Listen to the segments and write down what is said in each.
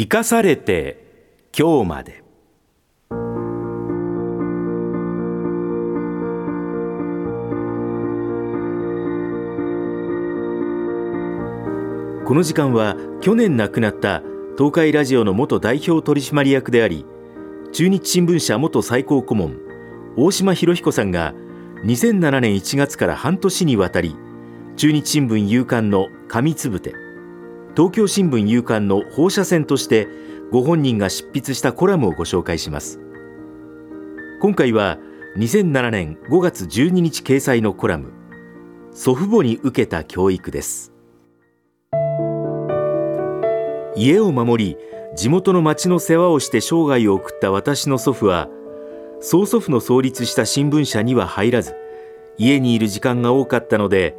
生かされて今日まで。この時間は去年亡くなった東海ラジオの元代表取締役であり中日新聞社元最高顧問大島博彦さんが2007年1月から半年にわたり中日新聞夕刊の紙つぶて東京新聞夕刊の放射線としてご本人が執筆したコラムをご紹介します。今回は2007年5月12日掲載のコラム祖父母に受けた教育です。家を守り地元の町の世話をして生涯を送った私の祖父は曽祖父の創立した新聞社には入らず家にいる時間が多かったので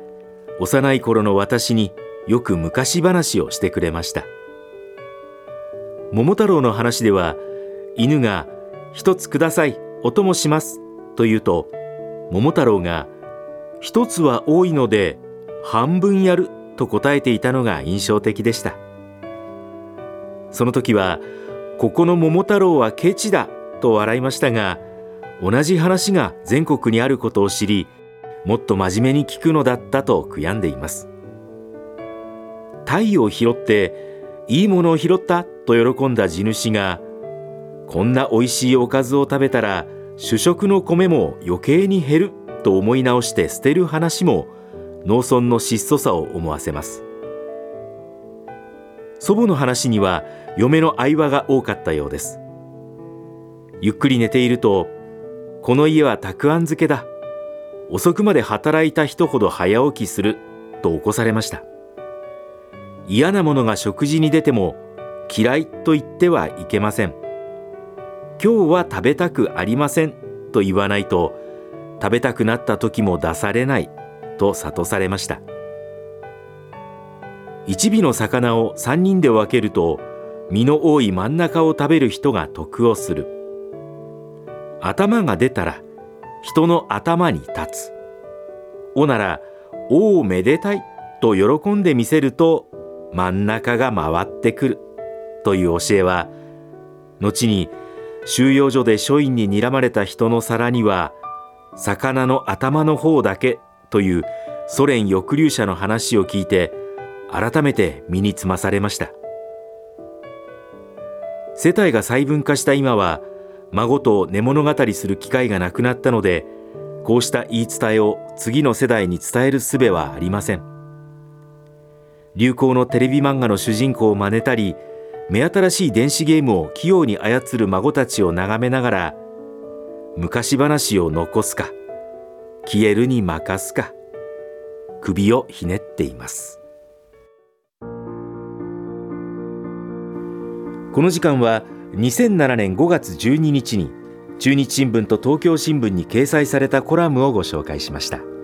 幼い頃の私によく昔話をしてくれました。桃太郎の話では犬が「一つくださいお供します」と言うと桃太郎が「一つは多いので半分やる」と答えていたのが印象的でした。その時は「ここの桃太郎はケチだ」と笑いましたが同じ話が全国にあることを知りもっと真面目に聞くのだったと悔やんでいます。鯛を拾っていいものを拾ったと喜んだ地主がこんな美味しいおかずを食べたら主食の米も余計に減ると思い直して捨てる話も農村の質素さを思わせます。祖母の話には嫁の愛話が多かったようです。ゆっくり寝ているとこの家はたくあん漬けだ。遅くまで働いた人ほど早起きすると起こされました。嫌なものが食事に出ても嫌いと言ってはいけません。今日は食べたくありませんと言わないと食べたくなった時も出されないと諭されました。一尾の魚を3人で分けると身の多い真ん中を食べる人が得をする。頭が出たら人の頭に立つ。おなら「おおめでたい」と喜んでみせると真ん中が回ってくる。という教えは後に収容所で書院に睨まれた人の皿には魚の頭の方だけというソ連抑留者の話を聞いて改めて身につまされました。世帯が細分化した今は孫と寝物語する機会がなくなったのでこうした言い伝えを次の世代に伝える術はありません。流行のテレビ漫画の主人公を真似たり目新しい電子ゲームを器用に操る孫たちを眺めながら昔話を残すか消えるに任すか首をひねっていますこの時間は2007年5月12日に中日新聞と東京新聞に掲載されたコラムをご紹介しました。